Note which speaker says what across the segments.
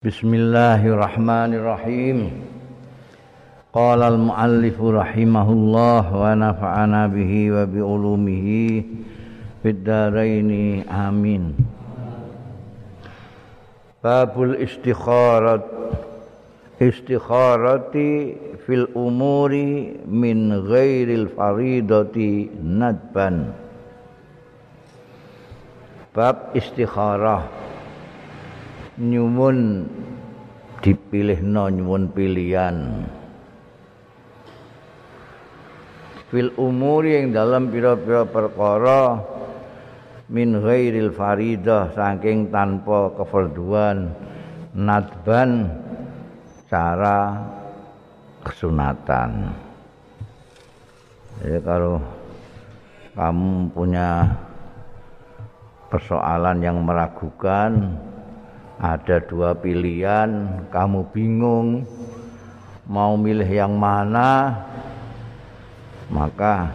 Speaker 1: Bismillahirrahmanirrahim. Qala al-muallif rahimahullah wa nafa'ana bihi wa bi ulumihi fid dharain amin. Babul istikharat istikharati fil umuri min ghairil faridati nadban. Bab istikharah nyuwun dipilih no nyuwun pilihan. Fil umuri yang dalam pira-pira perkara min ghairil faridah saking tanpa kefarduan nadban cara kesunatan. Jadi kalau kamu punya persoalan yang meragukan ada dua pilihan, kamu bingung mau milih yang mana, maka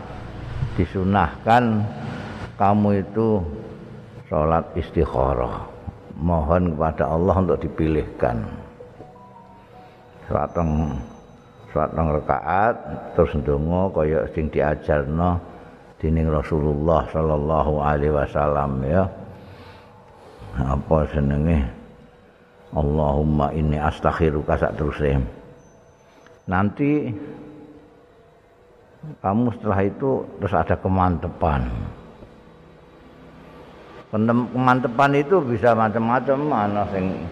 Speaker 1: disunahkan kamu itu sholat istikharah. Mohon kepada Allah untuk dipilihkan. Sholat sholat rakaat terus ndonga kaya sing diajarno dening Rasulullah sallallahu alaihi wasallam ya. Apa senenge? Allahumma inni astakhiruka sak terusé. Nanti kamu setelah itu terus ada kemantepan. Kemantepan itu bisa macam-macam, ana sing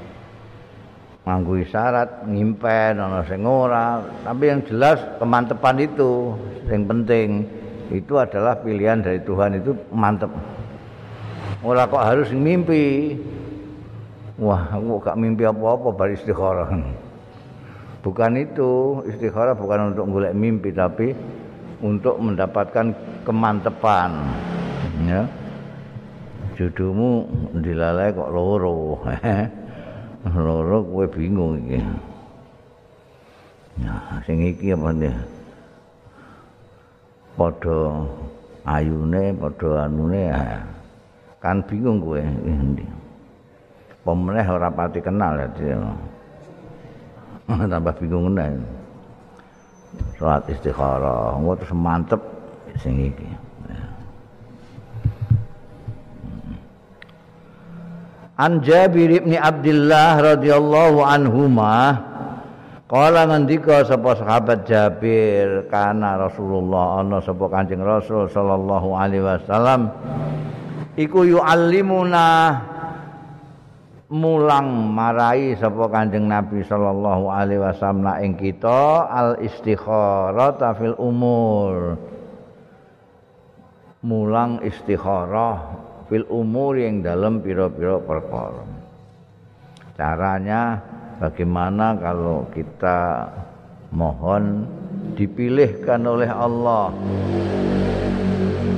Speaker 1: nganggo isyarat, ngimpen, ana sing ora. Tapi yang jelas kemantepan itu yang penting. Itu adalah pilihan dari Tuhan itu mantep. Ora kok harus mimpi. Wah, aku gak mimpi apa-apa bar istikharah. Bukan itu, istikharah bukan untuk golek mimpi tapi untuk mendapatkan kemantepan. Ya. Judumu dilalai kok loro. loro kowe bingung iki. Nah, sing iki apa nih? Padha ayune, padha anune kan bingung kowe. Ini. Pemeneh ora pati kenal ya tambah bingung nih salat istikharah engko terus mantep sing iki. An Jabir bin Abdullah radhiyallahu anhuma Kala ngendika sapa sahabat Jabir kana Rasulullah ana sapa Kanjeng Rasul sallallahu alaihi wasallam iku yu'allimuna mulang marai sapa Kanjeng Nabi sallallahu alaihi wasallam ing kita al istikharah fil umur. Mulang istikharah fil umur yang dalam pira-pira perkara. Caranya bagaimana kalau kita mohon dipilihkan oleh Allah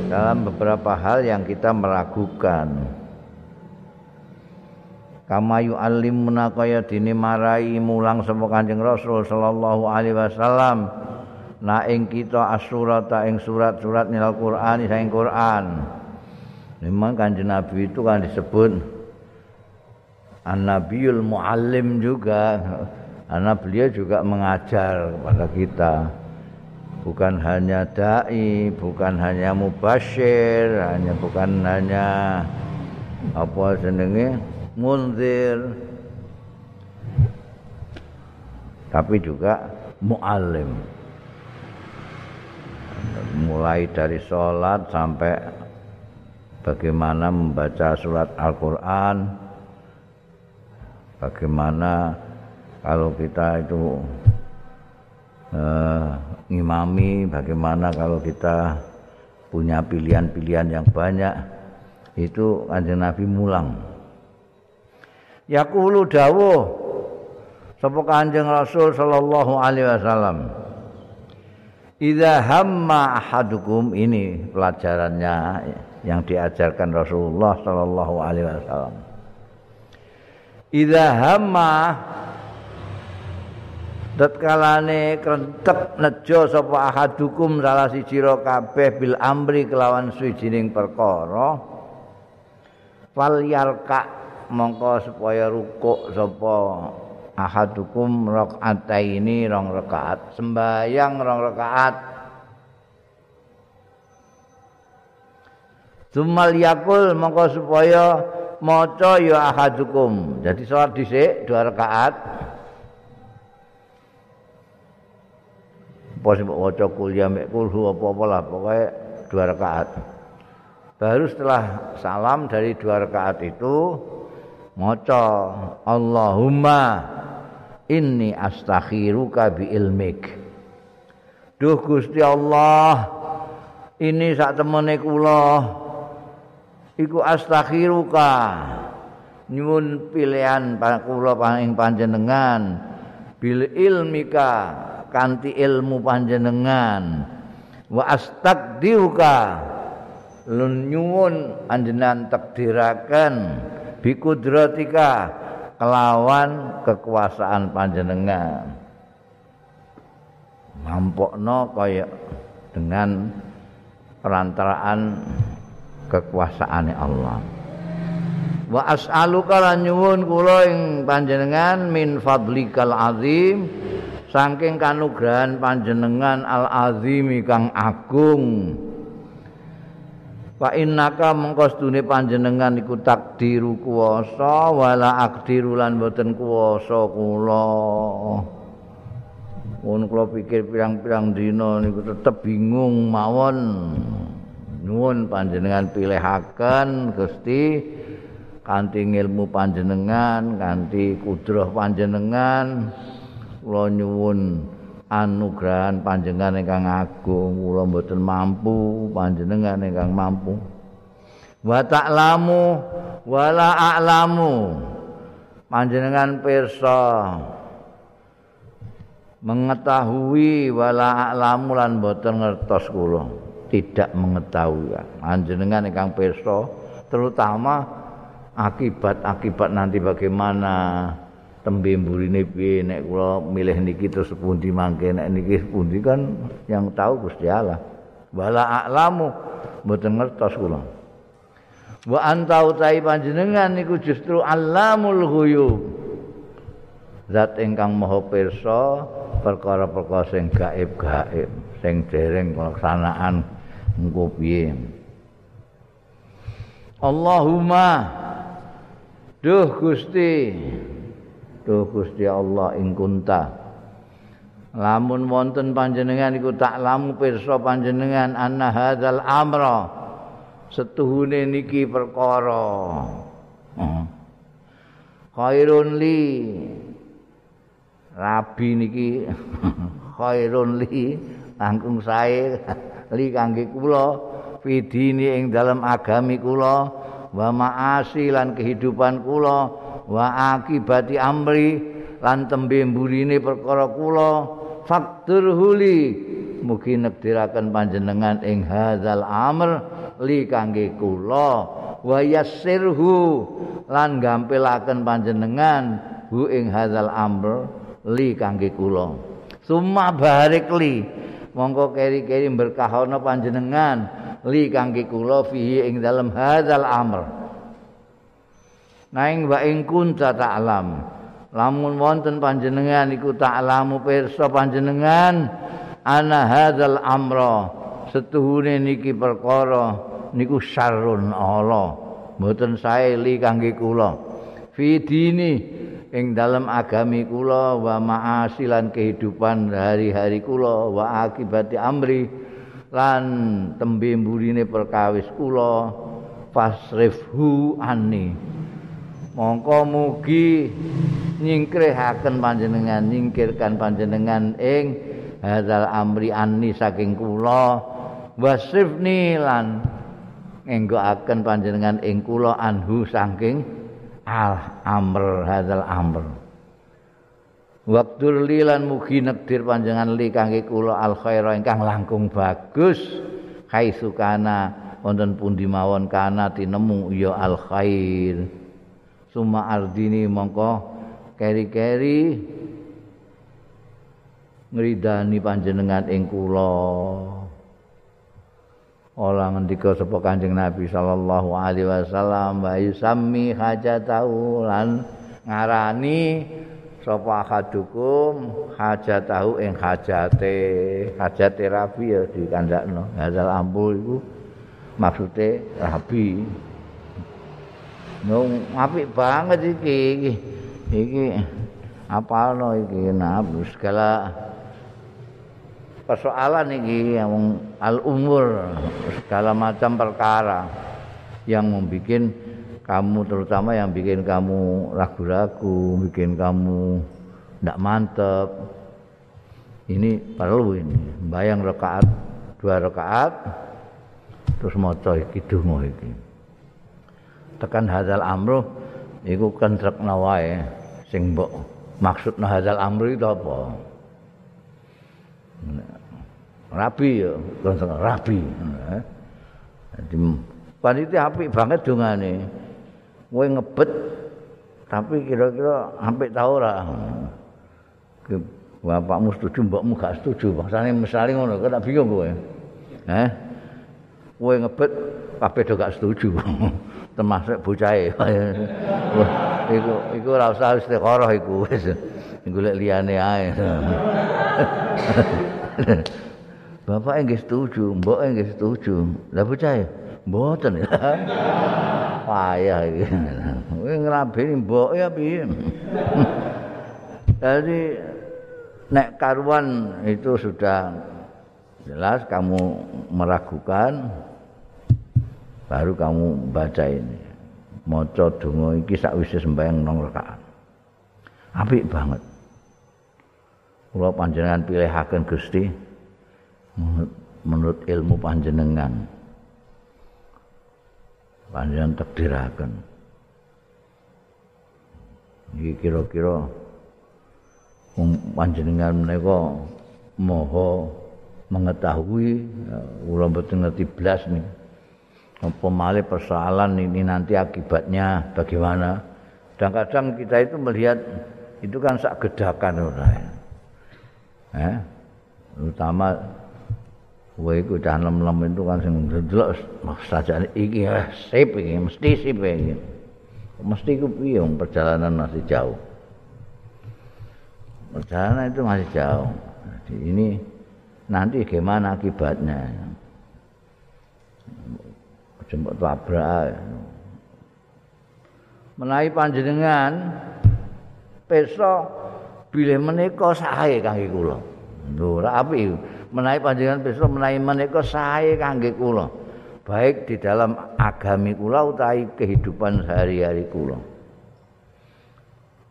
Speaker 1: dalam beberapa hal yang kita meragukan kama yu'allimuna kaya dini marai mulang sapa Kanjeng Rasul sallallahu alaihi wasallam. Na ing kita asurata ing surat-surat nil Qur'an saing Qur'an. Memang Kanjeng Nabi itu kan disebut An-Nabiyul Muallim juga karena beliau juga mengajar kepada kita. Bukan hanya dai bukan hanya mubasyir hanya bukan hanya apa jenenge munzir. Tapi juga muallim. Mulai dari sholat sampai bagaimana membaca surat Al-Quran. Bagaimana kalau kita itu uh, ngimami bagaimana kalau kita punya pilihan-pilihan yang banyak. Itu kanjeng Nabi mulang yaqulu dawuh sapa kanjeng Rasul sallallahu alaihi wasallam Idza hamma ahadukum ini pelajarannya yang diajarkan Rasulullah sallallahu alaihi wasallam Idza hamma kalane krentep nejo sapa ahadukum salah siji kabeh bil amri kelawan suwijining perkara fal yarka mongko supaya rukuk sapa ahadukum rakaataini rong rakaat sembayang rong rakaat Sumal yakul mongko supaya maca ya ahadukum. Jadi salat dhisik dua rakaat. Apa sing maca kuliah mek kulhu apa-apa lah pokoke dua rakaat. Baru setelah salam dari dua rakaat itu maca Allahumma inni astakhiruka bi ilmik. Duh Gusti Allah, ini sak temene kula iku astakhiruka. Nyuwun pilihan kula paning panjenengan bil ilmika kanthi ilmu panjenengan. Wa astaqdiruka lun nyuwun anjenan takdiraken bi kudratika kelawan kekuasaan panjenengan mampokno kaya dengan perantaraan kekuasaane Allah. Wa as'aluka lan nyuwun kula ing panjenengan min fadlikal azim saking kanugrahan panjenengan al azim kang agung. Fa innaka mengko sedune panjenengan iku takdiru kuwasa wala akdiru lan boten kuwasa kula. Mun kula pikir pirang-pirang dina niku tetep bingung mawon. nuwun panjenengan pilihaken Gusti kanthi ilmu panjenengan kanthi kudroh panjenengan kula nyuwun anugrahan panjenengan ingkang agung. Kula mboten mampu panjenengan ingkang mampu. Wa ta'lamu wala a'lamu. Panjenengan pirsa mengetahui wala a'lamu lan mboten ngertos kula. Tidak mengetahui. Panjenengan ingkang pirsa terutama akibat-akibat nanti bagaimana tembe mburine piye nek kula milih niki terus pundi mangke nek niki pundi kan yang tahu Gusti Allah. Wala a'lamu mboten ngertos kula. Wa anta utai panjenengan niku justru alamul ghuyub. Zat ingkang maha pirsa perkara-perkara sing gaib-gaib sing dereng pelaksanaan engko piye. Allahumma duh Gusti duh Gusti Allah ing kunta. Lamun wonten panjenengan iku tak lamu pirsa panjenengan anna hadzal amra setuhune niki perkara. Khairun li. Rabi niki khairun li. Langkung sae li kangge kula fidini ing dalam agami kula wa maasi lan kehidupan kula wa akibati amri lan tembe mburine perkara kula faktur huli. Mugi nekdiraken panjenengan ing hadzal amr li kangge kula. Wa yassirhu lan gampilaken panjenengan hu ing hadzal amr li kangge kula. Summa barik li monggo keri-keri berkahono panjenengan li kangge kula fihi ing dalem hadzal amr naing wa ing kunta ta'lam lamun wonten panjenengan iku ta'lamu pirsa panjenengan ana hadzal amra. Setuhune niki perkara niku syarrun Allah mboten sae li kangge kula. Fi dini ing dalam agami kula wa ma'asilan kehidupan hari-hari kula wa akibati amri lan tembe mburine perkawis kula fasrifhu anni mongko mugi nyingkrihaken panjenengan nyingkirkan panjenengan ing hadzal amri anni saking kula. Wasrifni lan ngenggoaken panjenengan ing kula anhu saking al amr hadzal amr. Waktu lilan mugi nekdir panjangan li kangge kula al khaira ingkang langkung bagus. Kaisu kana wonten pundi mawon kana tinemu ya al khair suma ardini mongko keri-keri ngridani panjenengan ing kula. Ola ngendika sapa Kanjeng Nabi sallallahu alaihi wasallam wa yusammi hajatahu lan ngarani sapa akadukum hajatahu ing hajate. Hajate rabi ya dikandakno hadal ambu iku maksude rabi nung apik banget iki iki iki apalno iki nah segala persoalan iki yang al umur segala macam perkara yang membuat kamu terutama yang bikin kamu ragu-ragu, bikin kamu tidak mantep. Ini perlu ini. Bayang rakaat dua rakaat terus maca iki donga iki. Tekan hadal amru iku kentrekna wae sing mbok maksudna hadal amru itu apa? Rabi ya, rabi. Jadi panitia apik banget dongane. kowe ngebet tapi kira-kira sampai tahu ora bapakmu setuju mbokmu gak setuju bangsane misale ngono kok tak bingung kowe eh kowe ngebet kabeh do gak setuju termasuk bocahe iku iku ora usah istiqoroh iku wis golek liyane ae Bapak nggih setuju, mbok nggih setuju. Lah bocahe mboten. payah iki. Kowe ngrabeni mbok ya piye? Jadi nek karuan itu sudah jelas kamu meragukan baru kamu baca ini. Maca donga iki sakwise sembahyang nang rakaat. Apik banget. Kula panjenengan pilihaken Gusti menurut ilmu panjenengan. panjenengan takdiraken. Iki kira-kira panjenengan menika moho mengetahui mboten ngerti blas nih. Apa malih persoalan ini nanti akibatnya bagaimana? Kadang-kadang kita itu melihat itu kan sak gedakan ora. Eh? Terutama Kowe iku dah lem-lem itu kan sing ndelok sajane iki sip iki mesti sip iki. Mesti ku piye perjalanan masih jauh. Perjalanan itu masih jauh. Jadi ini nanti gimana akibatnya? Jemput tabrak. Menawi panjenengan pesa bilih menika sae kangge kula. Lho, apik. menawi panjenengan besok menawi menika sae kangge kula baik di dalam agami kula utawi kehidupan sehari-hari kula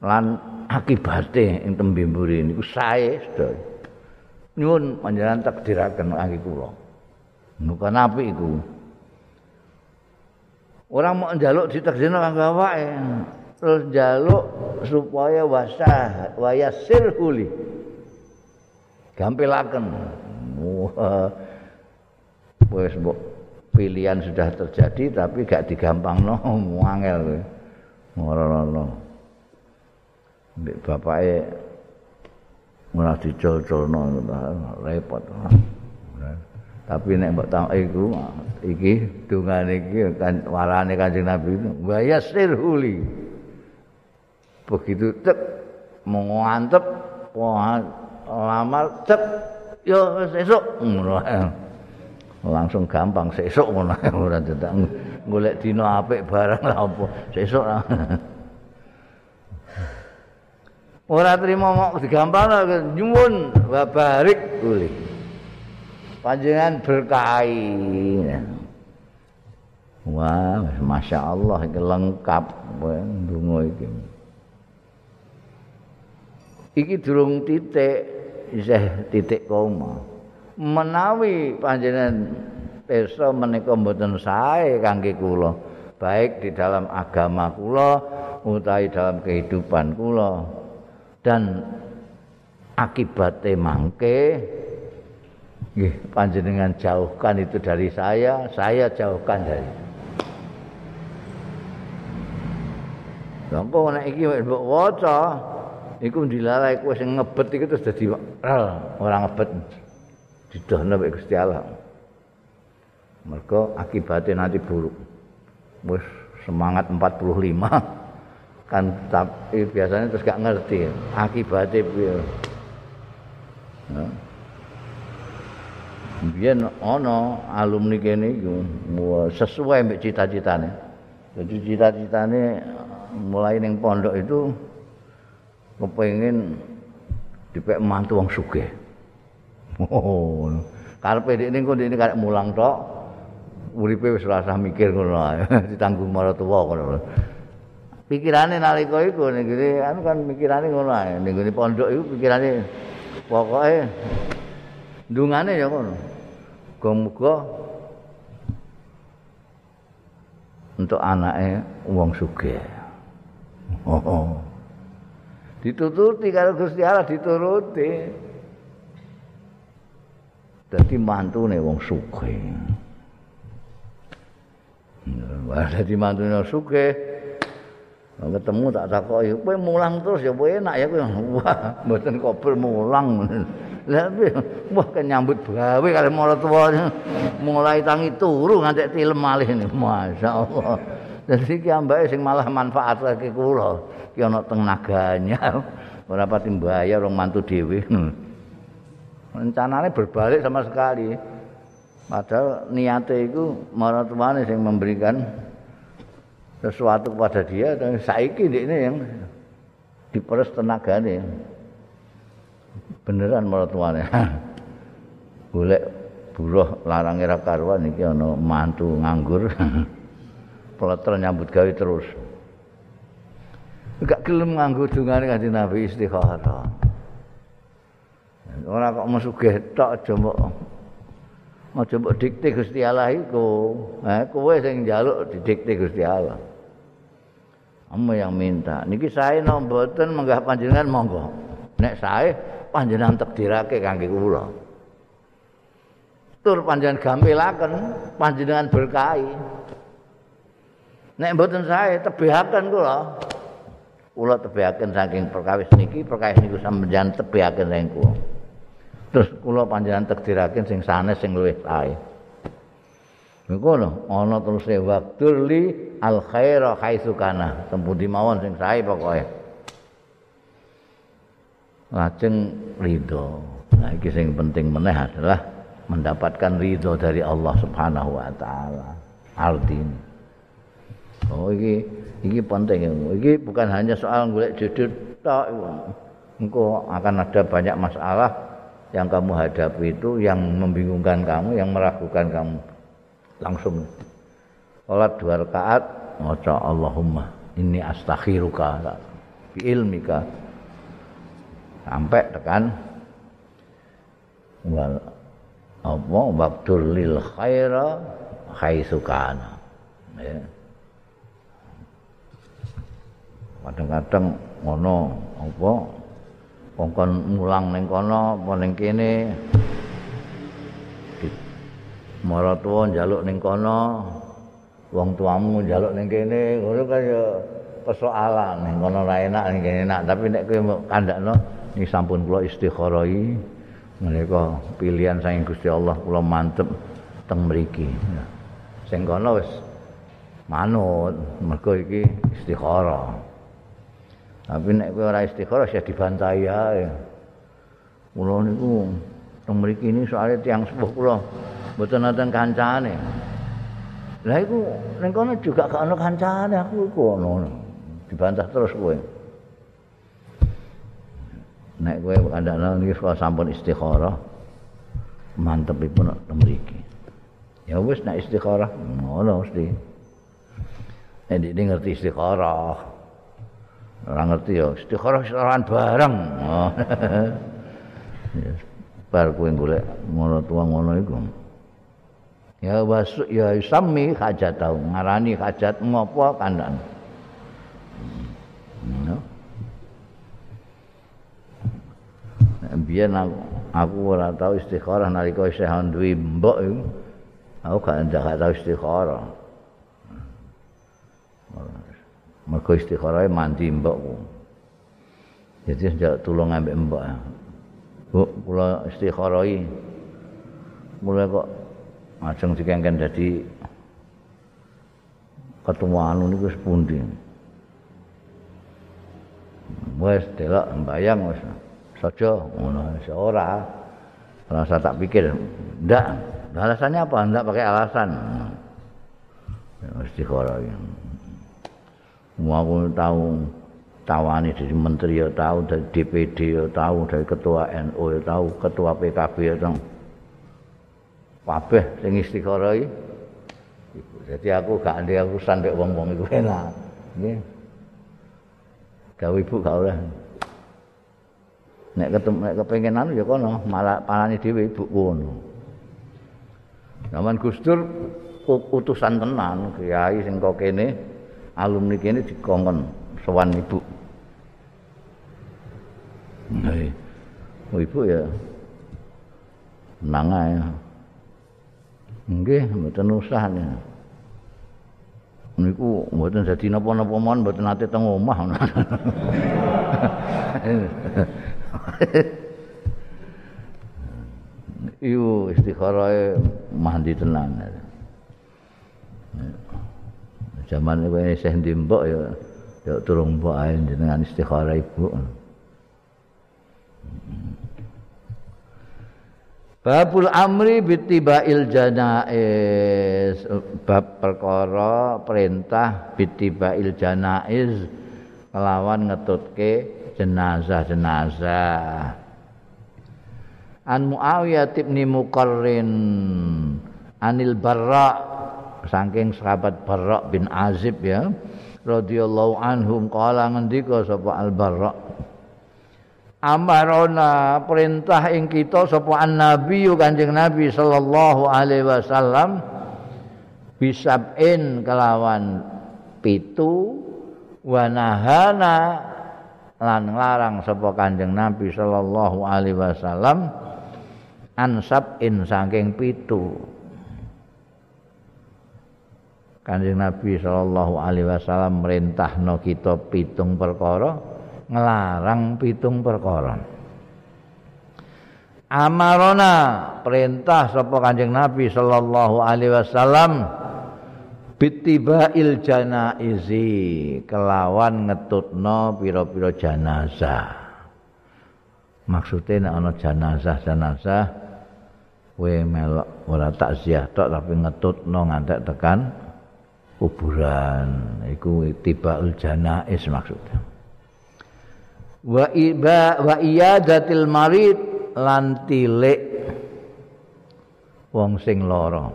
Speaker 1: lan akibate ing tembe mburi niku sae sedaya nyuwun panjenengan takdiraken kangge kula nuka napi iku orang mau njaluk ditakdirno kanggo awake. Terus njaluk supaya wasah wayasir huli. Gampilaken. Wis mbok. Pilihan sudah terjadi tapi gak digampangno. Muangel ngono mbek bapake ora dicol-colno repot tapi nek mbok tak iku iki dungane iki kan warane Kanjeng Nabi. Bayasir huli. Begitu cek mau ngantep lamar cek yo sesuk langsung gampang sesuk ngono. Ora dadak golek dina apik barang lha apa sesuk ora trimo mok digampang nyuwun wa barik uli panjenengan berkahi. Wah masya Allah iki lengkap. Ndonga iki. Iki durung titik isih titik koma. Menawi panjenengan pesa menika mboten sae kangge kula baik di dalam agama kula utawi dalam kehidupan kula. Dan akibatnya mangke nggih. Panjenengan jauhkan itu dari saya saya jauhkan dari Lha nek iki mbok waca iku dilalai kowe sing ngebet iku terus dadi ora ngebet. Didohno mek Gusti Allah. Mergo akibatnya nanti buruk. Wis semangat 45 kan tapi biasanya terus gak ngerti. Akibatnya. Biyen ana alumni kene sesuai mbek cita-citane. Jadi cita-citane mulai ning pondok itu kepengin dipek mantu wong sugih. Oh, karepe nek ning kene karek mulang tok uripe wis ora usah mikir ngono ae, ditanggung maratuwa ngono. Pikirane nalika iku ning anu kan pikirane ngono ae, ning pondok iku pikirane pokoke ndungane ya ngono. muga-muga untuk anaknya wong sugih. Oh. Ditututi karo Gusti Allah dituruti. Dadi mantune wong sugih. Wah, dadi mantune wong sugih. ketemu tak takoki, kowe mulang terus ya kowe enak ya kowe. Wah, mboten kok mulang. Lah wah kan nyambut gawe kali mara tuwa mulai tangi turu nganti tilem malih ini masyaallah. Dadi ki ambake sing malah manfaatake kula ki ana naganya. Ora pati mbayar wong mantu dhewe. Rencanane berbalik sama sekali. Padahal niate itu mara tuane sing memberikan sesuatu kepada dia dan saiki ini yang diperes tenagane. Beneran mertuane. Golek buruh larang ora karuan iki ana mantu nganggur. Pleter nyambut gawe terus. Gak gelem nganggo dungane kanjeng Nabi istikharah. Ora kok mesugih tok aja mbok aja mbok dikte Gusti Allah iku. Ha kowe sing njaluk didikte Gusti Allah. Amma yang minta. Niki saya nomboten menggah panjenengan monggo. Nek saya panjenengan takdirake kangge kula. Tur panjenengan gampilaken, panjenengan berkahi. Nek mboten sae tebihaken kula. Kula tebihaken saking perkawis niki, perkawis niku sampeyan tebihaken saking kula. Terus kula panjenengan takdirake sing sanes sing luwih sae. Ngono, ana terus e waktu li al khaira haitsu kana. Tempundi mawon sing sae pokoke. Lajeng ridho. Nah, iki sing penting meneh adalah mendapatkan ridho dari Allah Subhanahu wa taala. Ardin. Oh iki iki penting. Iki bukan hanya soal golek jodoh tok. Engko akan ada banyak masalah yang kamu hadapi itu yang membingungkan kamu, yang meragukan kamu. Langsung salat dua rakaat maca Allahumma inni astakhiruka bi ilmika sampai tekan. Wal apa? Waktu lil khaira haitsu kana. Ya. Kadang-kadang ngono apa? Kongkon mulang ning kono apa ning kene? Maratuwa njaluk ning kono wong tuamu njaluk ning kene ngono kaya persoalan ning kono ra enak ning kene enak. Tapi nek kowe kandakno ini sampun kula istikharai menika pilihan saking Gusti Allah kula mantep teng mriki. Sing kono wis manut mergo iki istikharah tapi nek kowe ora istikharah ya dibantai ae. Kula niku teng mriki ini soalnya tiang sepuh kula mboten nonton kancane. Lah iku ning kono juga gak ono kancane aku iku ono dibantah terus kowe nek kowe kandhane niki sampun istikharah mantep iku nek mriki ya wis nek istikharah ngono mesti. Nek iki ngerti istikharah ora ngerti ya istikharah saran bareng. Bar kowe golek ngono tuwa ngono iku. Ya wasu ya sami hajat tau ngarani hajat ngopo kandhane biyen aku, aku ora tau istikharah nalika isih duwe mbok. Aku gak ndak tau istikharah. Mergo istikharah mandi mbokku. Jadi njak tulung ambek mbok. Bu, kula istikharahi. Mulai kok ajeng dikengken dadi ketua anu niku sepundi. wis delok mbayang wis saja ngono ora rasa tak pikir ndak alasannya apa? Ndak pakai alasan. Istikharah mau tahu tawani dari menteri ya tahu dari DPD ya tahu dari ketua NU ya tahu ketua PKB ya tahu kabeh sing istikharah jadi aku gak ada urusan mek wong-wong iku enak. Nggih. Gawe ibu gak oleh nek ketemu nek kepengin anu ya kono malah panane dhewe ibu kono Zaman Gus Dur utusan tenan kiai sing kok kene alumni kene dikongkon sowan ibu. Nggih. Oh, ibu ya nang ae. Nggih, mboten usah nih. Niku mboten dadi napa-napa mon mboten nate teng omah. Iku istikharae mandi tenan. Zaman kowe isih ndimbok ya ya turung mbok ae jenengan istikharah ibu. Babul amri bittibail janaiz bab perkara perintah bittibail janaiz kelawan ngetutke jenazah-jenazah. An Muawiyah bin Muqarrin Anil Barra saking sahabat Barra bin Azib ya radhiyallahu anhum qala ngendika sapa Al Barra Amarona perintah ing kita sapa an Nabi Kanjeng Nabi sallallahu alaihi wasallam bisabin kelawan pitu wanahana lan larang sapa Kanjeng Nabi sallallahu alaihi wasallam ansab in saking pitu. Kanjeng Nabi sallallahu alaihi wasallam merintahno kita pitung perkara ngelarang pitung perkara. Amarona perintah sapa Kanjeng Nabi sallallahu alaihi wasallam bitibail janaizi kelawan ngetutno pira-pira jenazah maksudnya ana jenazah-jenazah kowe melok ora takziah tok tapi ngetutno ngantek tekan kuburan. Iku tibaul janaiz maksudnya. Wa iba wa iyadatil marid lan tilik wong sing lara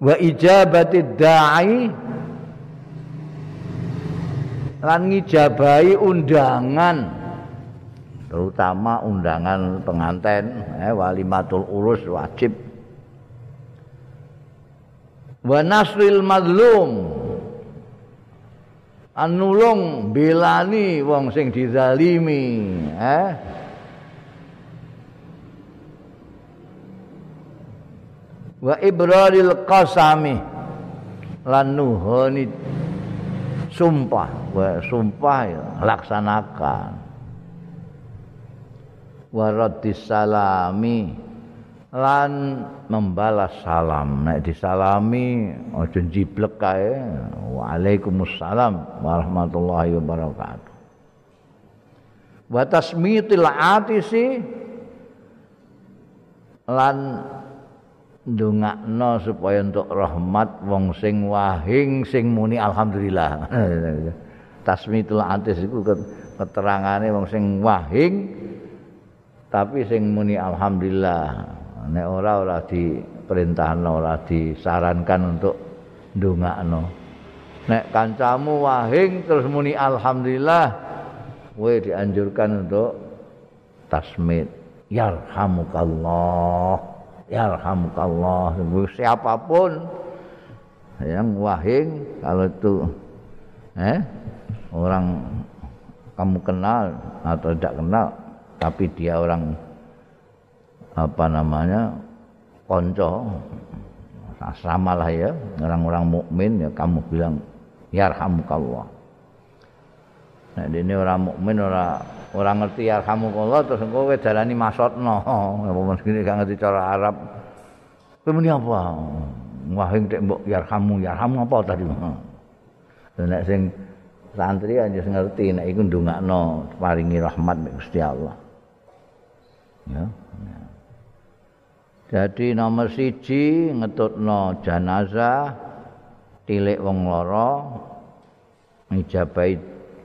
Speaker 1: wa ijabati da'i lan ngijabahi undangan. Terutama undangan pengantin eh, walimatul urus wajib. Wa nasril madlum anulung belani wong sing dizalimi eh wa ibraril qasami. Lan nuhoni sumpah. Wa sumpah ya laksanakan. Wa salami. Lan membalas salam. Nek disalami aja jiblek kae. Waalaikumsalam warahmatullahi wabarakatuh. Wa tasmitil atisi. Lan ndongakno supaya untuk rahmat wong sing wahing sing muni alhamdulillah. Tasmitul atis iku keterangane wong sing wahing tapi sing muni alhamdulillah. Nek ora ora diperintahno ora disarankan untuk ndongakno. Nek kancamu wahing terus muni alhamdulillah, kowe dianjurkan untuk tasmid. Yarhamukallah. Yarhamukallah siapa pun yang wahing kalau itu eh orang kamu kenal atau tidak kenal tapi dia orang apa namanya konco sama lah ya orang-orang mukmin ya kamu bilang yarhamukallah nah ini orang mukmin orang ora ngerti yarhamukallah terus engko kowe dalani masotno apa men gini gak ngerti cara Arab kowe muni apa wah ing tek mbok yarhamu yarhamu apa tadi nek sing santri aja ngerti nek iku ndongakno paringi rahmat Gusti Allah. Ya. Jadi nomor siji ngetutno jenazah tilik wong lara ngijabahi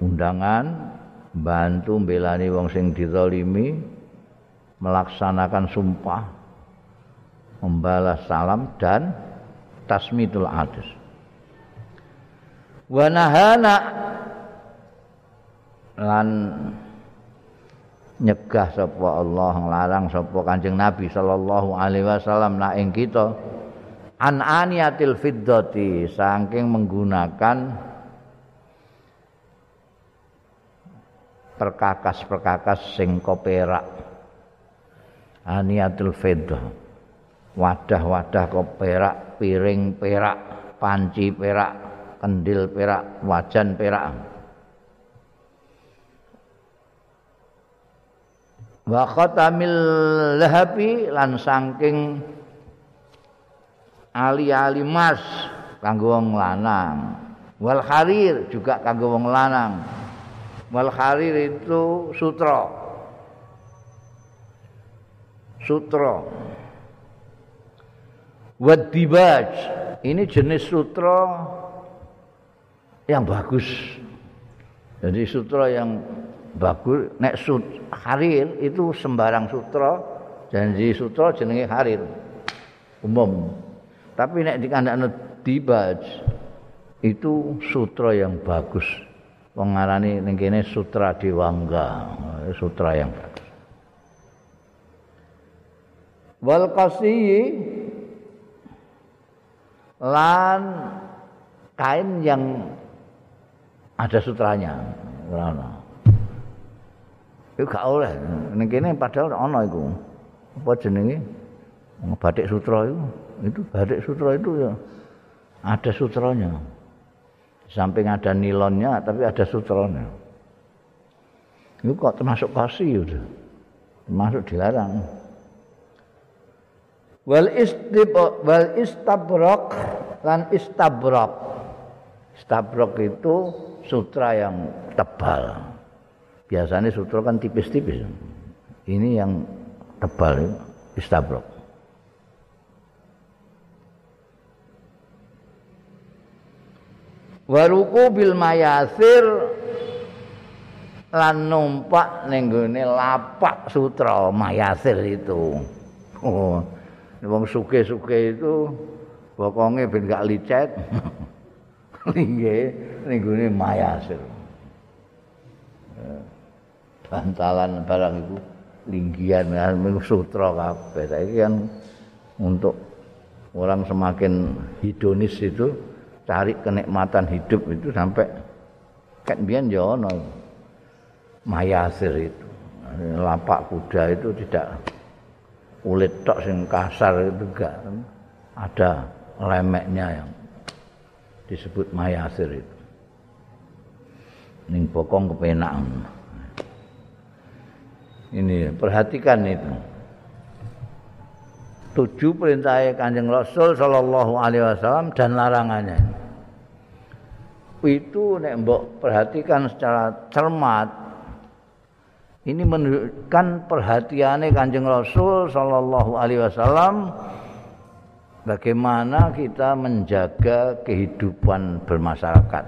Speaker 1: undangan bantu mbelani wong sing dizalimi melaksanakan sumpah membalas salam dan tasmitul adus. Wa nahana lan nyegah sapa Allah nglarang sapa Kanjeng Nabi sallallahu alaihi wasallam nak ing kita an aniyatil fiddati saking menggunakan perkakas-perkakas sing perak aniyatul fiddah wadah-wadah perak piring perak panci perak kendil perak wajan perak. Wa khatamil lahabi lan saking ali-ali mas kanggo wong lanang. Wal harir juga kanggo wong lanang wal harir itu sutra. Sutra. Wad dibaj ini jenis sutra yang bagus. Jadi sutra yang bagus nek sut harir itu sembarang sutra janji sutra jenenge harir. Umum. Tapi nek dikandakno dibaj itu sutra yang bagus wong ngarani ning kene sutra dewangga sutra yang wal qasiyi lan kain yang ada sutranya Iku gak oleh. Ning kene padahal ana iku. Apa jenenge? Batik sutra itu. Itu batik sutra itu ya ada sutranya. Samping ada nilonnya tapi ada sutranya. Itu kok termasuk kasih udah. Termasuk dilarang. Wal istib wal istabrok lan istabrok. Istabrok itu sutra yang tebal. biasanya sutra kan tipis-tipis ini yang tebal istabrok waruku bil mayasir lan numpak ning lapak sutra mayasir itu. Oh wong suke-suke itu bokonge ben gak licet. Lingge ning mayasir. Bantalan barang itu linggian sutra kabeh. Saiki kan untuk orang semakin hedonis itu cari kenikmatan hidup itu sampai kan biyen ya ono mayasir itu. Lapak kuda itu tidak kulit tok sing kasar itu enggak. Ada lemeknya yang disebut mayasir itu. Ning bokong kepenak. Ini perhatikan itu tujuh perintah kanjeng Rasul Shallallahu Alaihi Wasallam dan larangannya itu nek mbok perhatikan secara cermat ini menunjukkan perhatiannya kanjeng Rasul Shallallahu Alaihi Wasallam bagaimana kita menjaga kehidupan bermasyarakat.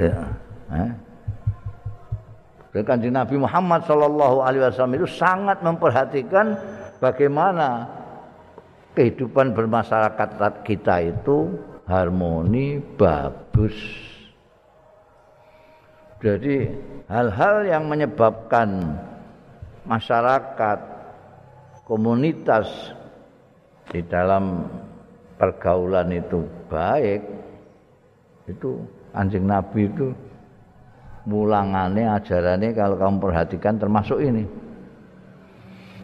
Speaker 1: Eh? Dan kanjeng Nabi Muhammad Shallallahu Alaihi Wasallam itu sangat memperhatikan bagaimana kehidupan bermasyarakat kita itu harmoni bagus. Jadi hal-hal yang menyebabkan masyarakat komunitas di dalam pergaulan itu baik itu anjing Nabi itu mulangannya ajarannya kalau kamu perhatikan termasuk ini.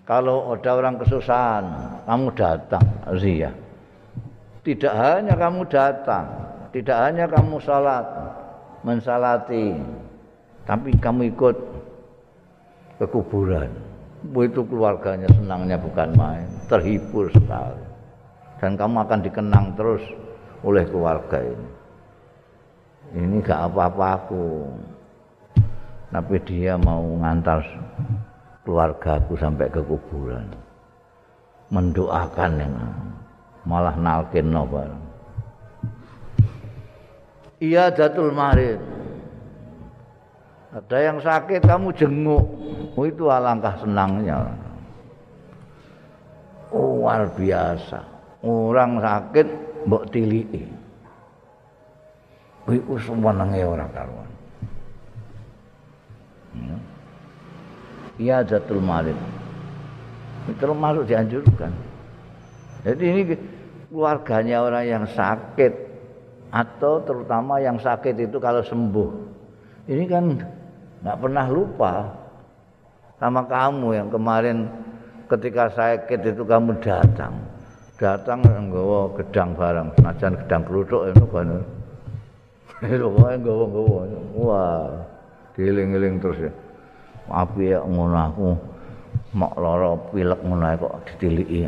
Speaker 1: Kalau ada orang kesusahan kamu datang Zia. Tidak hanya kamu datang tidak hanya kamu salat mensalati tapi kamu ikut ke kuburan. Itu keluarganya senangnya bukan main terhibur sekali. Dan kamu akan dikenang terus oleh keluarga ini. Ini gak apa-apa aku tapi dia mau ngantar keluargaku sampai ke kuburan. Mendoakan yang malah nalkin no barang iya datul marid. Ada yang sakit kamu jenguk. Oh, itu alangkah senangnya. Oh, biasa. Orang sakit mbok tiliki. Iku senenge ora karuan iya datul marid itu termasuk dianjurkan. Jadi ini keluarganya orang yang sakit atau terutama yang sakit itu kalau sembuh. Ini kan nggak pernah lupa sama kamu yang kemarin ketika sakit itu kamu datang. Datang nggawa gedang barang senajan gedang keruduk itu kan. Itu kok nggawa nggawa wah dieling-eling terus ya. Api ya ngono aku. Mak lara pilek ngono kok ditiliki.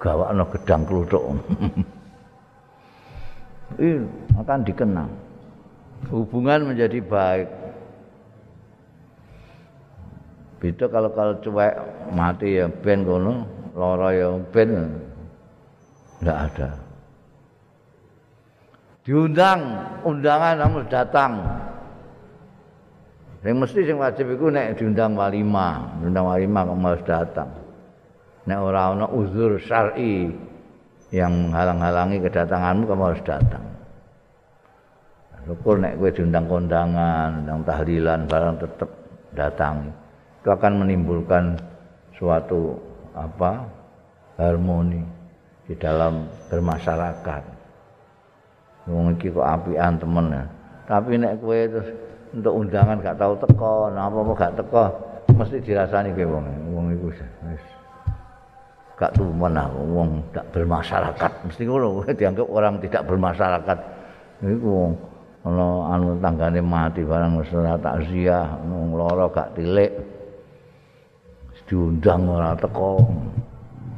Speaker 1: Gawakno gedang kluthuk. Ini akan dikenang. Hubungan menjadi baik. Beda kalau kalau cuek mati ya ben kono lara ya ben. Enggak ada. Diundang undangan harus datang yang mesti sing wajib iku nek diundang walima, diundang walima kok harus datang. Nek ora ana uzur syar'i yang menghalang-halangi kedatanganmu kamu harus datang. Syukur nek kowe diundang kondangan, undang tahlilan barang tetap datang. Itu akan menimbulkan suatu apa? harmoni di dalam bermasyarakat. Wong iki kok apian temen ya. Tapi nek kowe terus untuk undangan gak tahu teko, napa apa gak teko, mesti dirasani kowe wong. Wong iku wis gak tumen aku wong gak bermasyarakat. Mesti ngono dianggap orang tidak bermasyarakat. Iku wong ana anu tanggane mati barang ora takziah, wong lara gak tilik. diundang ora teko.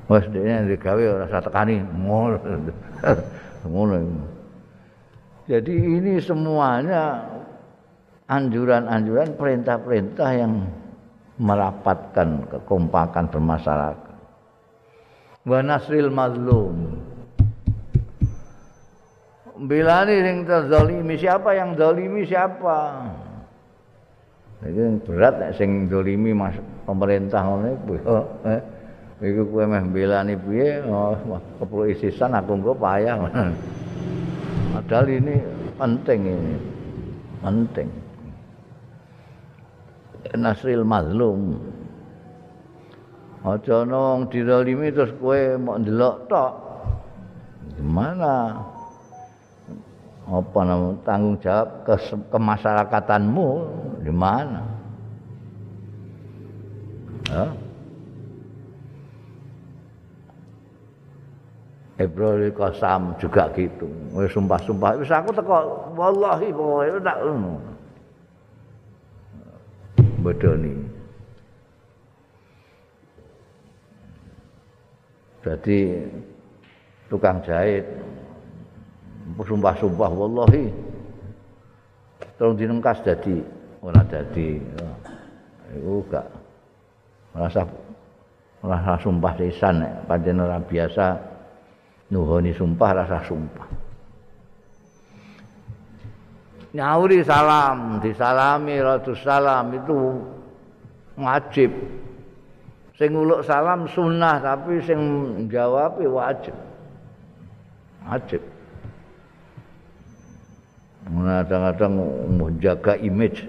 Speaker 1: Wes dene digawe ora usah tekani. Ngono. Ngono. Jadi ini semuanya anjuran-anjuran perintah-perintah yang merapatkan kekompakan bermasyarakat. Wa nasril mazlum. Bilani sing terzalimi siapa yang zalimi siapa? Ini berat nek sing zalimi mas pemerintah ngono iku. Eh, iku kowe meh belani piye? Oh, kepro isisan aku engko payah. Padahal ini penting ini. Penting. Nasril mazlum. Aja nong dizalimi terus kowe mau ndelok tok. Gimana? Apa namanya tanggung jawab ke kemasyarakatanmu di mana? Ya Ibrahim Qasam juga gitu. Wis sumpah-sumpah. Wis aku teko wallahi pokoke tak ngono. Bodoni. Jadi tukang jahit sumpah-sumpah wallahi. Tolong dinengkas jadi ora jadi iku gak merasa merasa sumpah pancen ora biasa nuhoni sumpah rasa sumpah nyauri salam disalami ratus salam itu wajib. Sing nguluk salam sunnah tapi sing jawab wajib. Wajib. Kadang-kadang menjaga image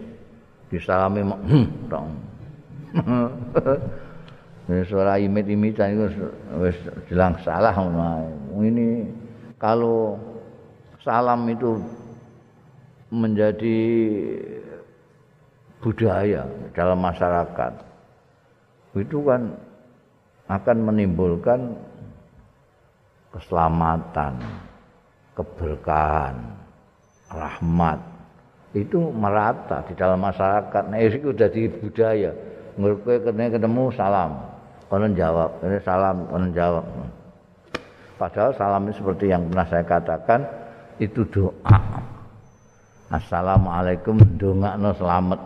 Speaker 1: disalami hmm, dong. Suara imit-imitan itu wis jelang salah ini kalau salam itu menjadi budaya dalam masyarakat itu kan akan menimbulkan keselamatan, keberkahan, rahmat itu merata di dalam masyarakat. Nah itu jadi budaya. Menurut ketemu salam, konon jawab, ini salam, konon jawab. Padahal salam ini seperti yang pernah saya katakan itu doa. Assalamualaikum ndongakno selamat.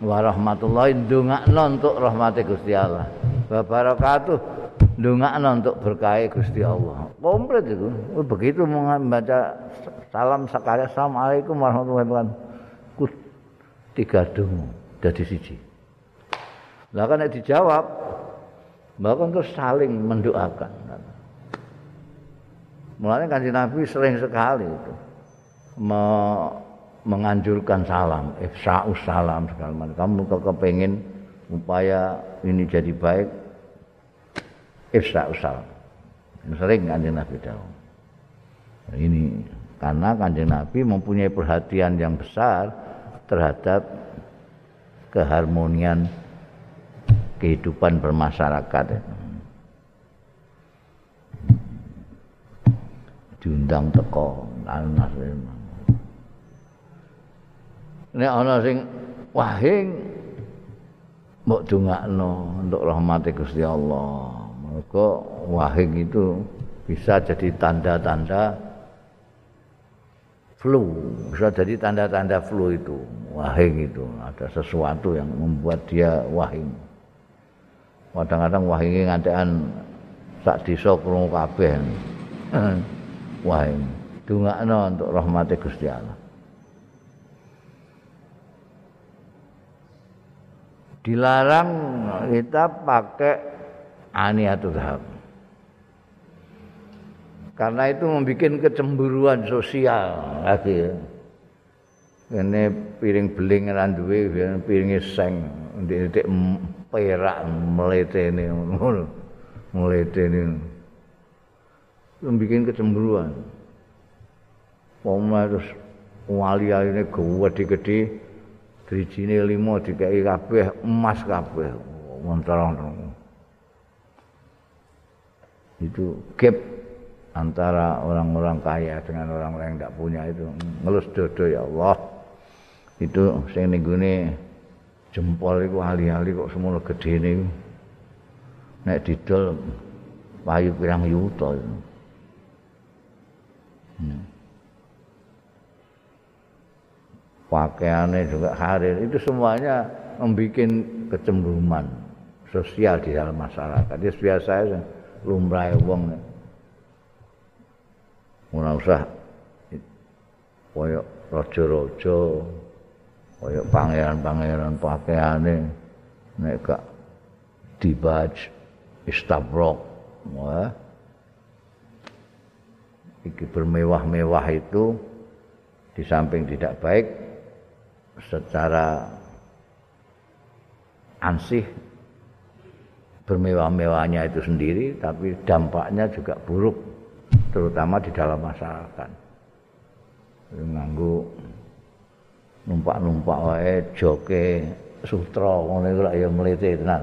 Speaker 1: Wa rahmatullahi ndongakno untuk rahmati Gusti Allah. Wa barakatuh ndongakno untuk berkah Gusti Allah. Komplit itu. Begitu membaca salam sekali Assalamualaikum warahmatullahi wabarakatuh. Tiga dungu dari siji. Lah kan dijawab, bahkan terus saling mendoakan. Mulanya kanjeng Nabi sering sekali itu me menganjurkan salam, ifsa'us salam segala macam. Kamu kepengen upaya ini jadi baik, ifsa'us salam. Sering kanjeng Nabi tahu. Ini karena kanjeng Nabi mempunyai perhatian yang besar terhadap keharmonian kehidupan bermasyarakat. Diundang teko anas Nek ana sing wahing mbok dongakno untuk rahmat Gusti Allah. Mergo wahing itu bisa jadi tanda-tanda flu, bisa jadi tanda-tanda flu itu. Wahing itu ada sesuatu yang membuat dia wahing. kadang-kadang wahinge ngantekan sak desa krungu kabeh wahing dongakno untuk rahmati Gusti Allah dilarang kita pakai aniatul dhab karena itu membuat kecemburuan sosial lagi. Ini piring beling randuwe piring seng. Ndek perak meletene ngono. Meletene bikin kecemburuan. Poma terus wali-waline gede-gede drijine lima dikai kabeh emas kabeh montorong itu gap antara orang-orang kaya dengan orang-orang yang tidak punya itu ngelus dodo ya Allah itu sing ning jempol iku ahli-ahli kok semono gedene iku. Nek didol payu pirang yuta. Hmm. Pakaiannya juga harir itu semuanya membuat kecemburuan sosial di dalam masyarakat. Itu biasa ya, lumrah wong. Ora usah koyo raja-raja kaya pangeran-pangeran pakaiane nek gak dibaj istabrok wah iki bermewah-mewah itu di samping tidak baik secara ansih bermewah-mewahnya itu sendiri tapi dampaknya juga buruk terutama di dalam masyarakat nganggu numpak-numpak wae joke sutra ngono iku ya mlete tenan.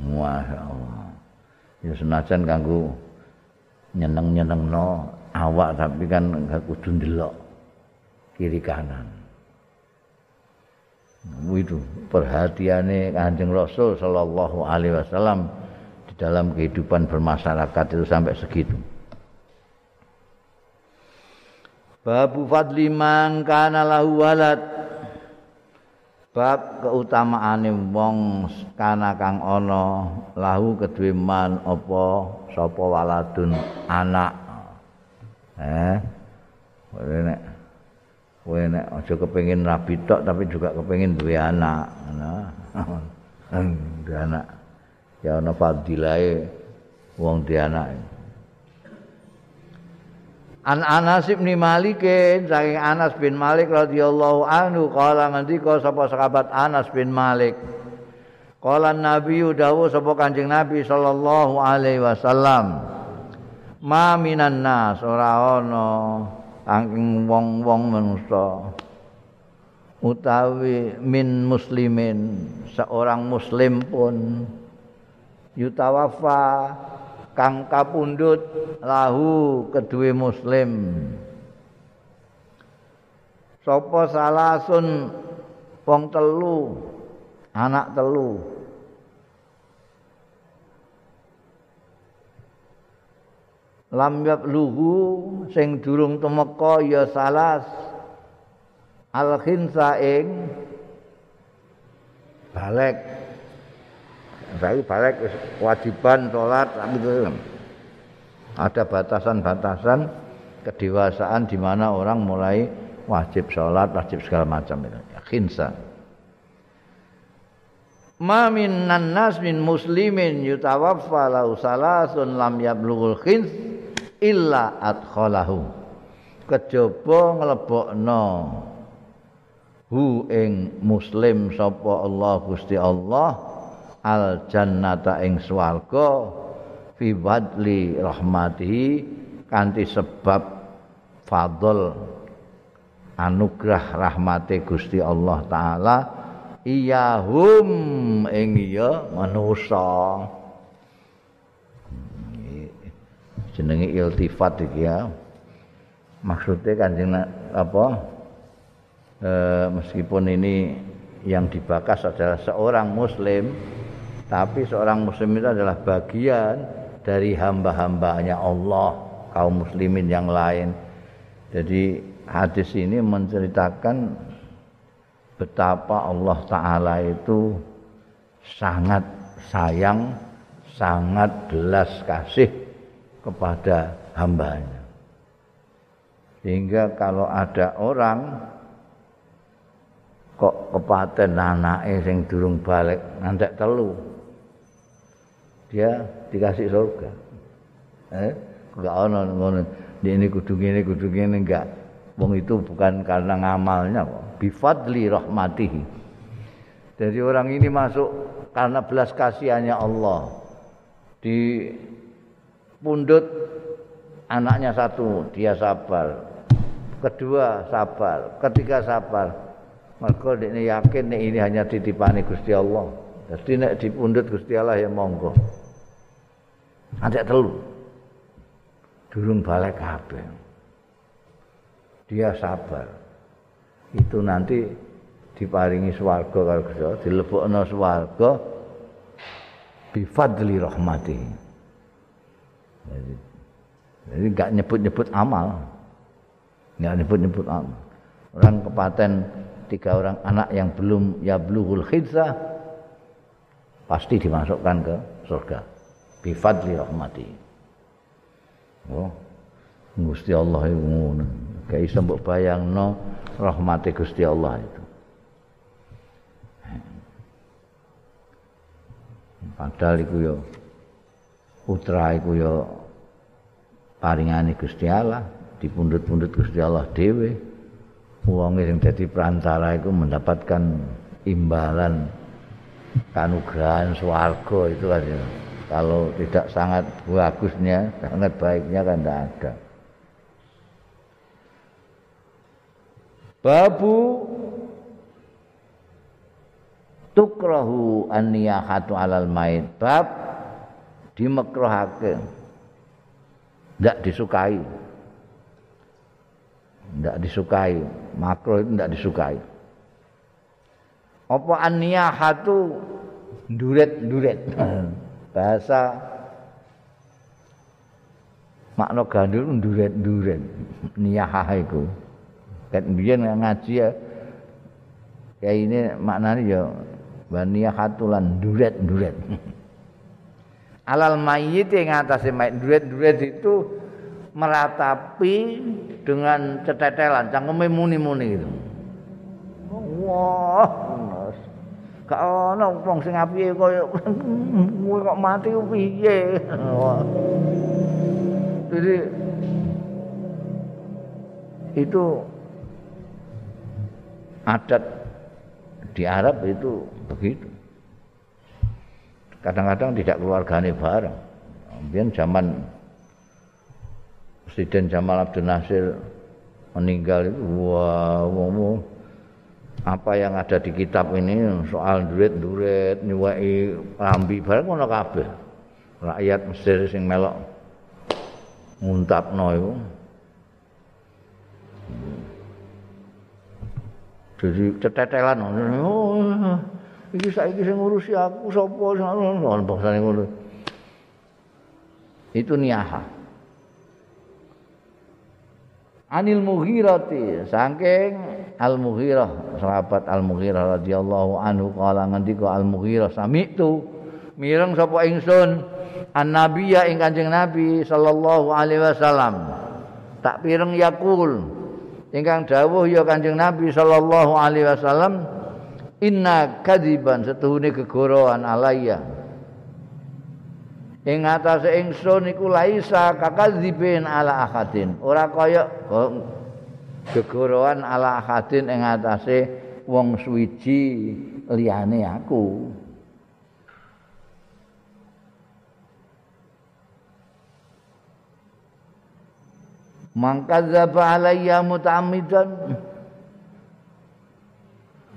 Speaker 1: Masyaallah. Ya senajan kanggo nyeneng-nyenengno awak tapi kan enggak kudu ndelok kiri kanan. Itu perhatiannya Kanjeng Rasul sallallahu alaihi wasallam di dalam kehidupan bermasyarakat itu sampai segitu. Babu fadli man kana lahu walad. Bab keutamaane wong kana kang ana lahu kedue man apa sapa waladun anak. Eh. Nek kowe nek aja kepengin rabi tok tapi juga kepengin duwe anak. Nah. duwe anak. Ya ana fadilahe wong duwe anak. An Anas bin Malik saking Anas bin Malik radhiyallahu anhu kala ngendika sapa sahabat Anas bin Malik Kala Nabi dawuh sapa Kanjeng Nabi sallallahu alaihi wasallam Ma minan nas ora ana angking wong-wong manusa utawi min muslimin seorang muslim pun yutawafa kang kapundhut lahu kedue muslim. Sapa salasun wong telu anak telu lam luhu sing durung temeka ya salas. Al khinsa ing balik saya balik kewajiban sholat ada batasan-batasan kedewasaan di mana orang mulai wajib sholat, wajib segala macam itu. Ya, khinsa. Ma min nas min muslimin yutawaffa lahu salasun lam yablughul khins illa adkhalahu. Kejaba nglebokno hu ing muslim sapa Allah Gusti Allah al jannata ing swarga fi wadli rahmatihi kanthi sebab fadl anugerah rahmate Gusti Allah taala iyahum ing ya manusa jenenge iltifat iki ya. Maksudnya kanjeng apa? E, meskipun ini yang dibakas adalah seorang muslim tapi seorang muslim itu adalah bagian dari hamba-hambanya Allah kaum muslimin yang lain. Jadi hadis ini menceritakan betapa Allah Ta'ala itu sangat sayang, sangat belas kasih kepada hambanya. Sehingga kalau ada orang kok kepaten anake sing durung balik ngantek telu dia dikasih surga eh enggak ono ngono ini kudu ngene kudu ngene enggak Wong itu bukan karena ngamalnya kok. Bifadli rahmatihi. Jadi orang ini masuk karena belas kasihannya Allah. Di pundut anaknya satu, dia sabar. Kedua sabar, ketiga sabar. Mereka ini yakin nih ini hanya titipane Gusti Allah. Jadi nek dipundut Gusti Allah ya monggo. Ada telu. Durung balik kabeh. dia sabar itu nanti diparingi swarga karo Gusti dilebokno swarga bifadli rahmati jadi jadi enggak nyebut-nyebut amal. Enggak nyebut-nyebut amal. Orang kepaten tiga orang anak yang belum ya blughul khidza pasti dimasukkan ke surga. Bifadli rahmati. Oh Gusti Allah itu ngono. Gak iso mbok bayangno rahmate Gusti Allah itu. Padahal iku yo putra iku yo paringane Gusti Allah dipundhut-pundhut Gusti Allah dhewe. Wong sing dadi perantara iku mendapatkan imbalan kanugrahan swarga itu kan kalau tidak sangat bagusnya sangat baiknya kan tidak ada. Babu tukrahu an-niyahatu alal mait. Bab dimekruhake ndak disukai. Ndak disukai. Makruh itu ndak disukai. Apa an-niyahatu? Duret-duret bahasa makna gandul duret-duret niyahah iku Ket biyen ngaji ya. Kayak ini maknanya ya bania hatulan duret-duret. Alal mayit yang atasnya mayit duret-duret itu meratapi dengan cetetelan, cangkeme muni-muni itu. Wah, gak ana wong sing apiye kaya kowe kok mati piye. Jadi itu adat di Arab itu begitu. Kadang-kadang tidak keluargane bareng. Kemudian zaman Presiden Jamal Abdul Nasir meninggal itu wah wow, apa yang ada di kitab ini soal duit-duit nyuwai lambi bareng ngono kabeh. Rakyat Mesir sing melok nguntapno iku Jadi cetetelan oh iki saiki sing ngurusi aku sapa sing ngono Itu niyaha. Anil Mughirati saking Al Mughirah sahabat Al Mughirah radhiyallahu anhu kala ngendika Al Mughirah sami'tu mireng sapa ingsun an nabiyya ing Kanjeng Nabi sallallahu alaihi wasallam. Tak pireng yakul ingkang dawuh ya Kanjeng Nabi sallallahu alaihi wasallam inna kadiban setuhune gegoroan alayya ing atase ingsun iku laisa kakadzibin ala ahadin. Ora kaya gegoroan ala ahadin ing atase wong suwiji liyane aku. Mangkadzaba alayya muta'ammidan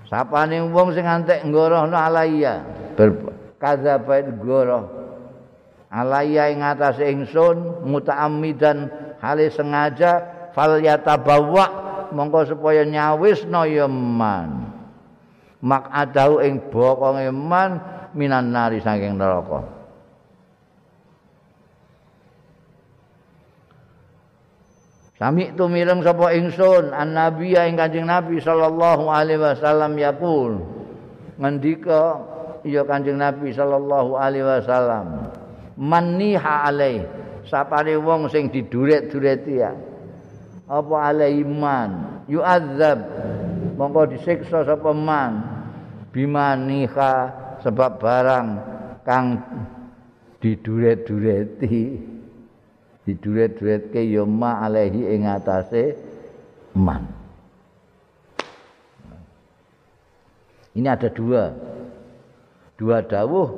Speaker 1: sapane wong sing antek nggorohno alayya kadzaba nggoroh alayya ing atase ingsun muta'ammidan hale sengaja fal yatabawa mongko supaya nyawisno ya man. Mak adau ing bokonge man minan nari saking neraka Sami tu mireng sapa ingsun an nabi ing Kanjeng Nabi sallallahu alaihi wasallam yaqul. Ngendika ya Kanjeng Nabi sallallahu alaihi wasallam maniha alai sapane wong sing diduret-dureti ya. Apa alai iman? Yu'adzab. Mongko disiksa sapa man. Bimaniha sebab barang kang diduret-dureti diduret-duretke ya ma alaihi ing atase man. Ini ada dua. Dua dawuh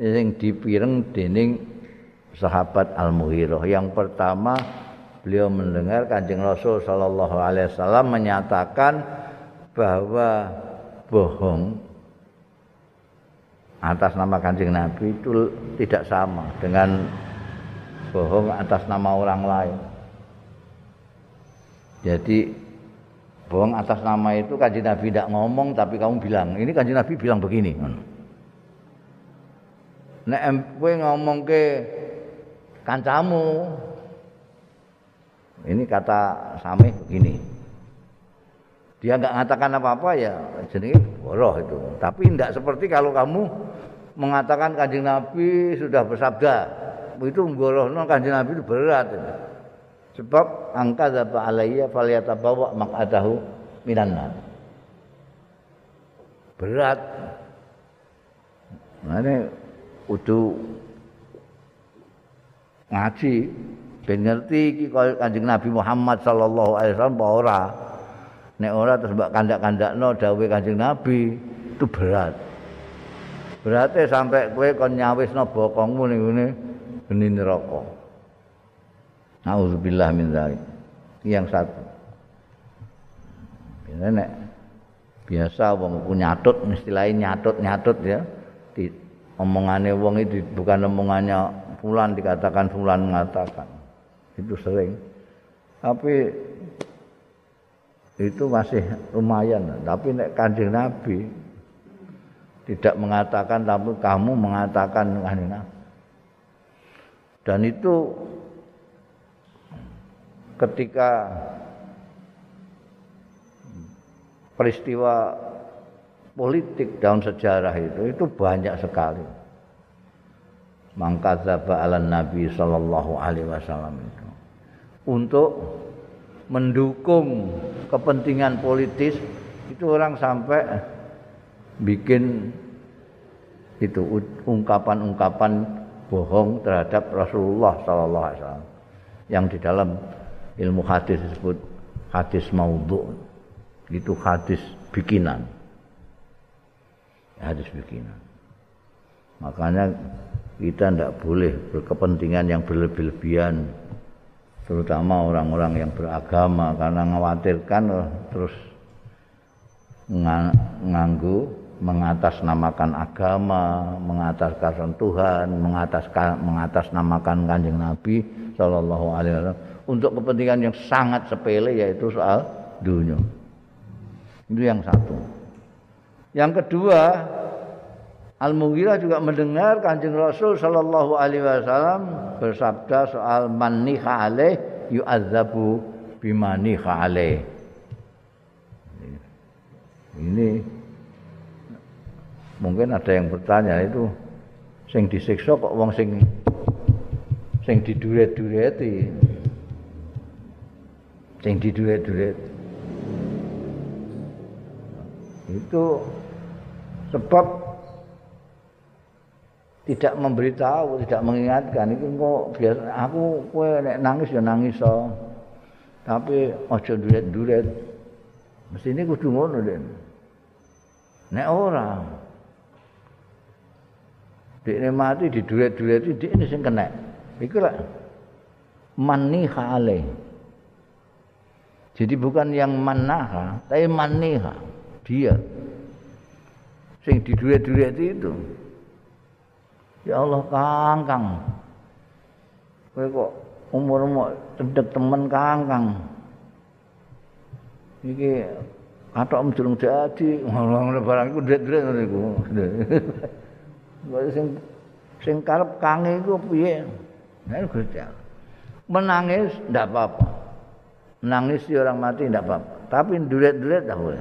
Speaker 1: yang dipireng dening sahabat Al-Mughirah. Yang pertama beliau mendengar Kanjeng Rasul sallallahu alaihi wasallam menyatakan bahwa bohong atas nama Kanjeng Nabi itu tidak sama dengan bohong atas nama orang lain. Jadi bohong atas nama itu kanji Nabi tidak ngomong tapi kamu bilang ini kanji Nabi bilang begini. Nek kowe ngomong ke kancamu ini kata Sami begini. Dia nggak mengatakan apa-apa ya jadi boroh itu. Tapi tidak seperti kalau kamu mengatakan kanjeng Nabi sudah bersabda itu nggorohno kanjeng Nabi itu berat. Sebab angka zaba alayya falyatabawa maq'adahu minan nar. Berat. Mane kudu ngaji ben ngerti iki Kanjeng Nabi Muhammad sallallahu alaihi wasallam apa ora. Nek ora terus mbak kandak-kandakno dawuhe Kanjeng Nabi itu berat. Berarti sampai kowe kon nyawisno bokongmu ning ngene geni neraka. Nauzubillah min dzalik. Yang satu. Biasa nek biasa wong ku nyatut istilahnya nyatut-nyatut ya. Di omongane wong itu bukan omongannya fulan dikatakan fulan mengatakan. Itu sering. Tapi itu masih lumayan tapi nek kanjeng nabi tidak mengatakan tapi kamu mengatakan kanjeng nabi dan itu ketika peristiwa politik dalam sejarah itu itu banyak sekali. Mangkadzaba ala Nabi sallallahu alaihi wasallam itu. Untuk mendukung kepentingan politis itu orang sampai bikin itu ungkapan-ungkapan bohong terhadap Rasulullah sallallahu alaihi wasallam. Yang di dalam ilmu hadis disebut hadis maudhu. Itu hadis bikinan. Hadis bikinan. Makanya kita tidak boleh berkepentingan yang berlebih-lebihan terutama orang-orang yang beragama karena mengkhawatirkan terus nganggu mengatasnamakan agama, mengataskan Tuhan, mengataskan mengatasnamakan Kanjeng Nabi sallallahu alaihi wasallam untuk kepentingan yang sangat sepele yaitu soal dunia. Itu yang satu. Yang kedua, Al-Mughirah juga mendengar Kanjeng Rasul sallallahu alaihi wasallam bersabda soal man alaih yu'adzabu bimani khale ini mungkin ada yang bertanya itu sing disiksa kok wong sing sing diduret-dureti sing diduret-duret itu sebab tidak memberitahu, tidak mengingatkan itu kok biasa aku kowe nek nangis ya nangis so. Tapi aja duret-duret. Mesti ini kudu ngono, Den. Nek ora Dikne mati diduret-dureti dik ini sing kena. Iku lah maniha alaih. Jadi bukan yang manaha, tapi maniha. Dia sing diduret-duret itu. Ya Allah Kang Kang. Kowe kok umurmu cedek temen Kang Kang. Iki atok durung dadi, ngono barang iku duret-duret ngono iku. Sing sing karep Kang iku piye? Nah, Gusti Menangis ndak apa-apa. Menangis di orang mati ndak apa-apa. Tapi duret-duret dah boleh.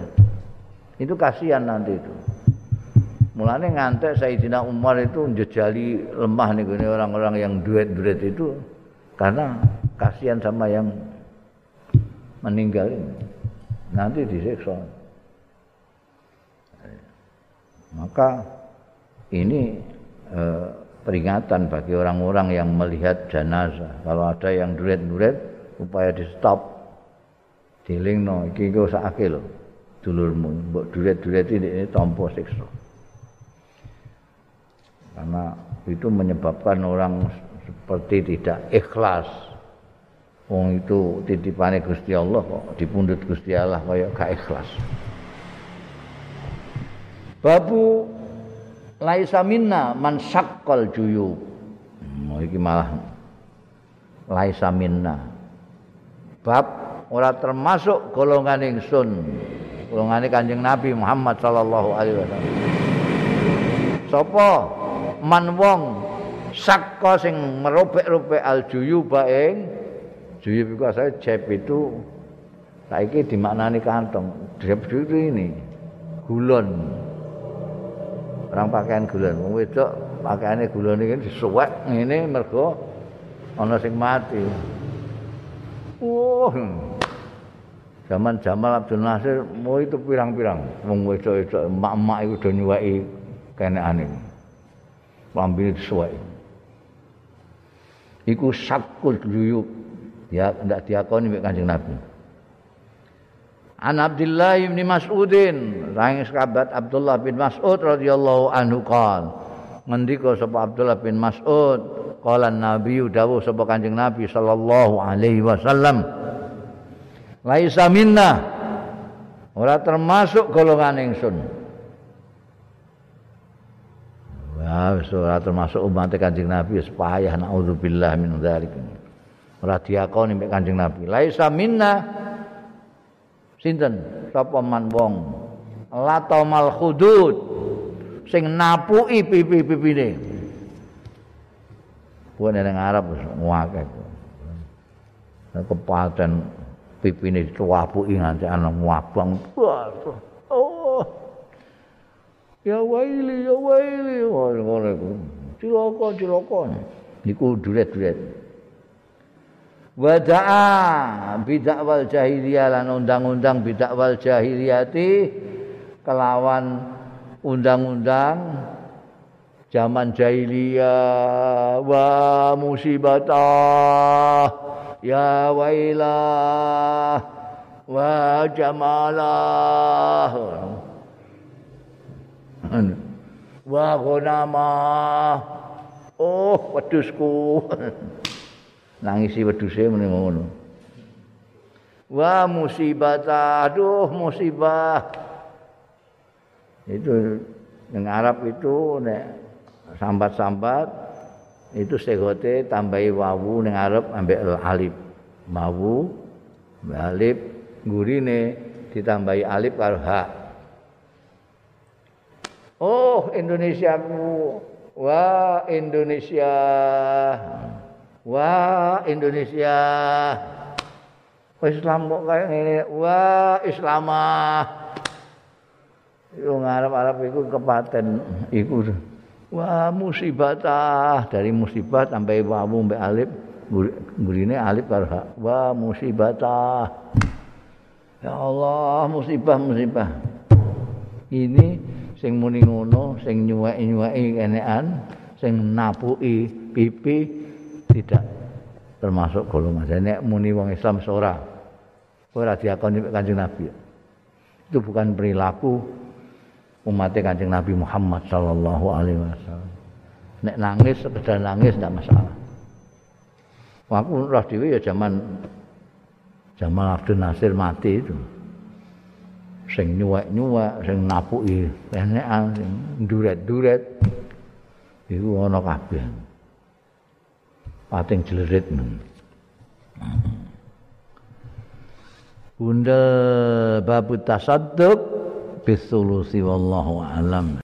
Speaker 1: Itu kasihan nanti itu. Mulane ngantek Sayyidina Umar itu njejali lemah nih orang-orang yang duet-duet itu karena kasihan sama yang meninggal ini. Nanti disiksa. Maka ini eh, peringatan bagi orang-orang yang melihat jenazah. Kalau ada yang duet-duet upaya di stop. Dilingno iki sakake lho. Dulurmu mbok duet-duet ini tampa siksa. karena itu menyebabkan orang seperti tidak ikhlas wong itu titipane Gusti Allah kok dipundhut Gusti Allah kaya gak ikhlas babu laisa minna man syaqqal juyub. Oh, iki malah laisa minna. Bab ora termasuk golongan ingsun. Golongane Kanjeng Nabi Muhammad sallallahu alaihi wasallam. Sapa man wong sakka sing merobek-robek aljuyuba ing juyub iku asale jeb itu saiki dimaknani kantong. Jeb itu ini gulon orang pakaian gulon wong wedok pakaiane gulon iki disuwek ngene mergo ana sing mati oh zaman Jamal Abdul Nasir mau itu pirang-pirang wong wedok-wedok emak-emak iku do nyuweki kenekane lambene sesuai. Iku sakul juyub. Ya ndak diakoni mek Kanjeng Nabi. An Abdullah bin Mas'udin, sang sahabat Abdullah bin Mas'ud radhiyallahu anhu qol. Ngendika sapa Abdullah bin Mas'ud, qala Nabi dawuh sapa Kanjeng Nabi sallallahu alaihi wasallam. Laisa minna ora termasuk golongan ingsun. Ya, ora termasuk umat Kanjeng Nabi wis payah naudzubillah min dzalik. Ora diakoni mek Kanjeng Nabi. Laisa minna sinten? Sapa man wong? Latomal khudud. Sing napuki pipi-pipine. Kuwi nang Arab ngake. Kepaten pipine dicuwapuki nganti ana muabang. Oh, ya waili ya waili. Ngono iku. Cilaka cilaka. Niku duret-duret wada'a bidak wal jahiliyah lan undang-undang bidak wal jahiliyati kelawan undang-undang zaman jahiliyah. Wa musibatah ya wailah wa jamalah. Wa ghanama oh wedusku nangisi weduse muni ngono. Wa musibah aduh musibah. Itu yang Arab itu nek sambat-sambat itu segote tambahi wawu ning Arab ambek alif. Mawu alif gurine ditambahi alif karo hak Oh Indonesiaku, wah Indonesia, wah Indonesia. Islam kok kayak ngene. Wah, Islamah. Yo ngarep-arep iku kepaten iku. Wah, musibah dari musibah sampai wawu mbek alif. Gurine alif karo Wah, musibah Ya Allah, musibah musibah. Ini sing muni ngono, sing nyuwek-nyuweki kenekan, sing napuki pipi tidak termasuk golongan. Nek muni wong Islam ora ora diakoni Kanjeng Nabi. Itu bukan perilaku umat Kanjeng Nabi Muhammad sallallahu alaihi wasallam. Nek nangis sekedar nangis tidak masalah. Aku roh dhewe ya zaman Jamal Abdul Nasir mati itu. Sing nyuwek-nyuwek, sing napuki enekan, duret-duret. Iku ana kabeh. Pating jlerit. Bunda babu tasadduq bisulusi wallahu alam.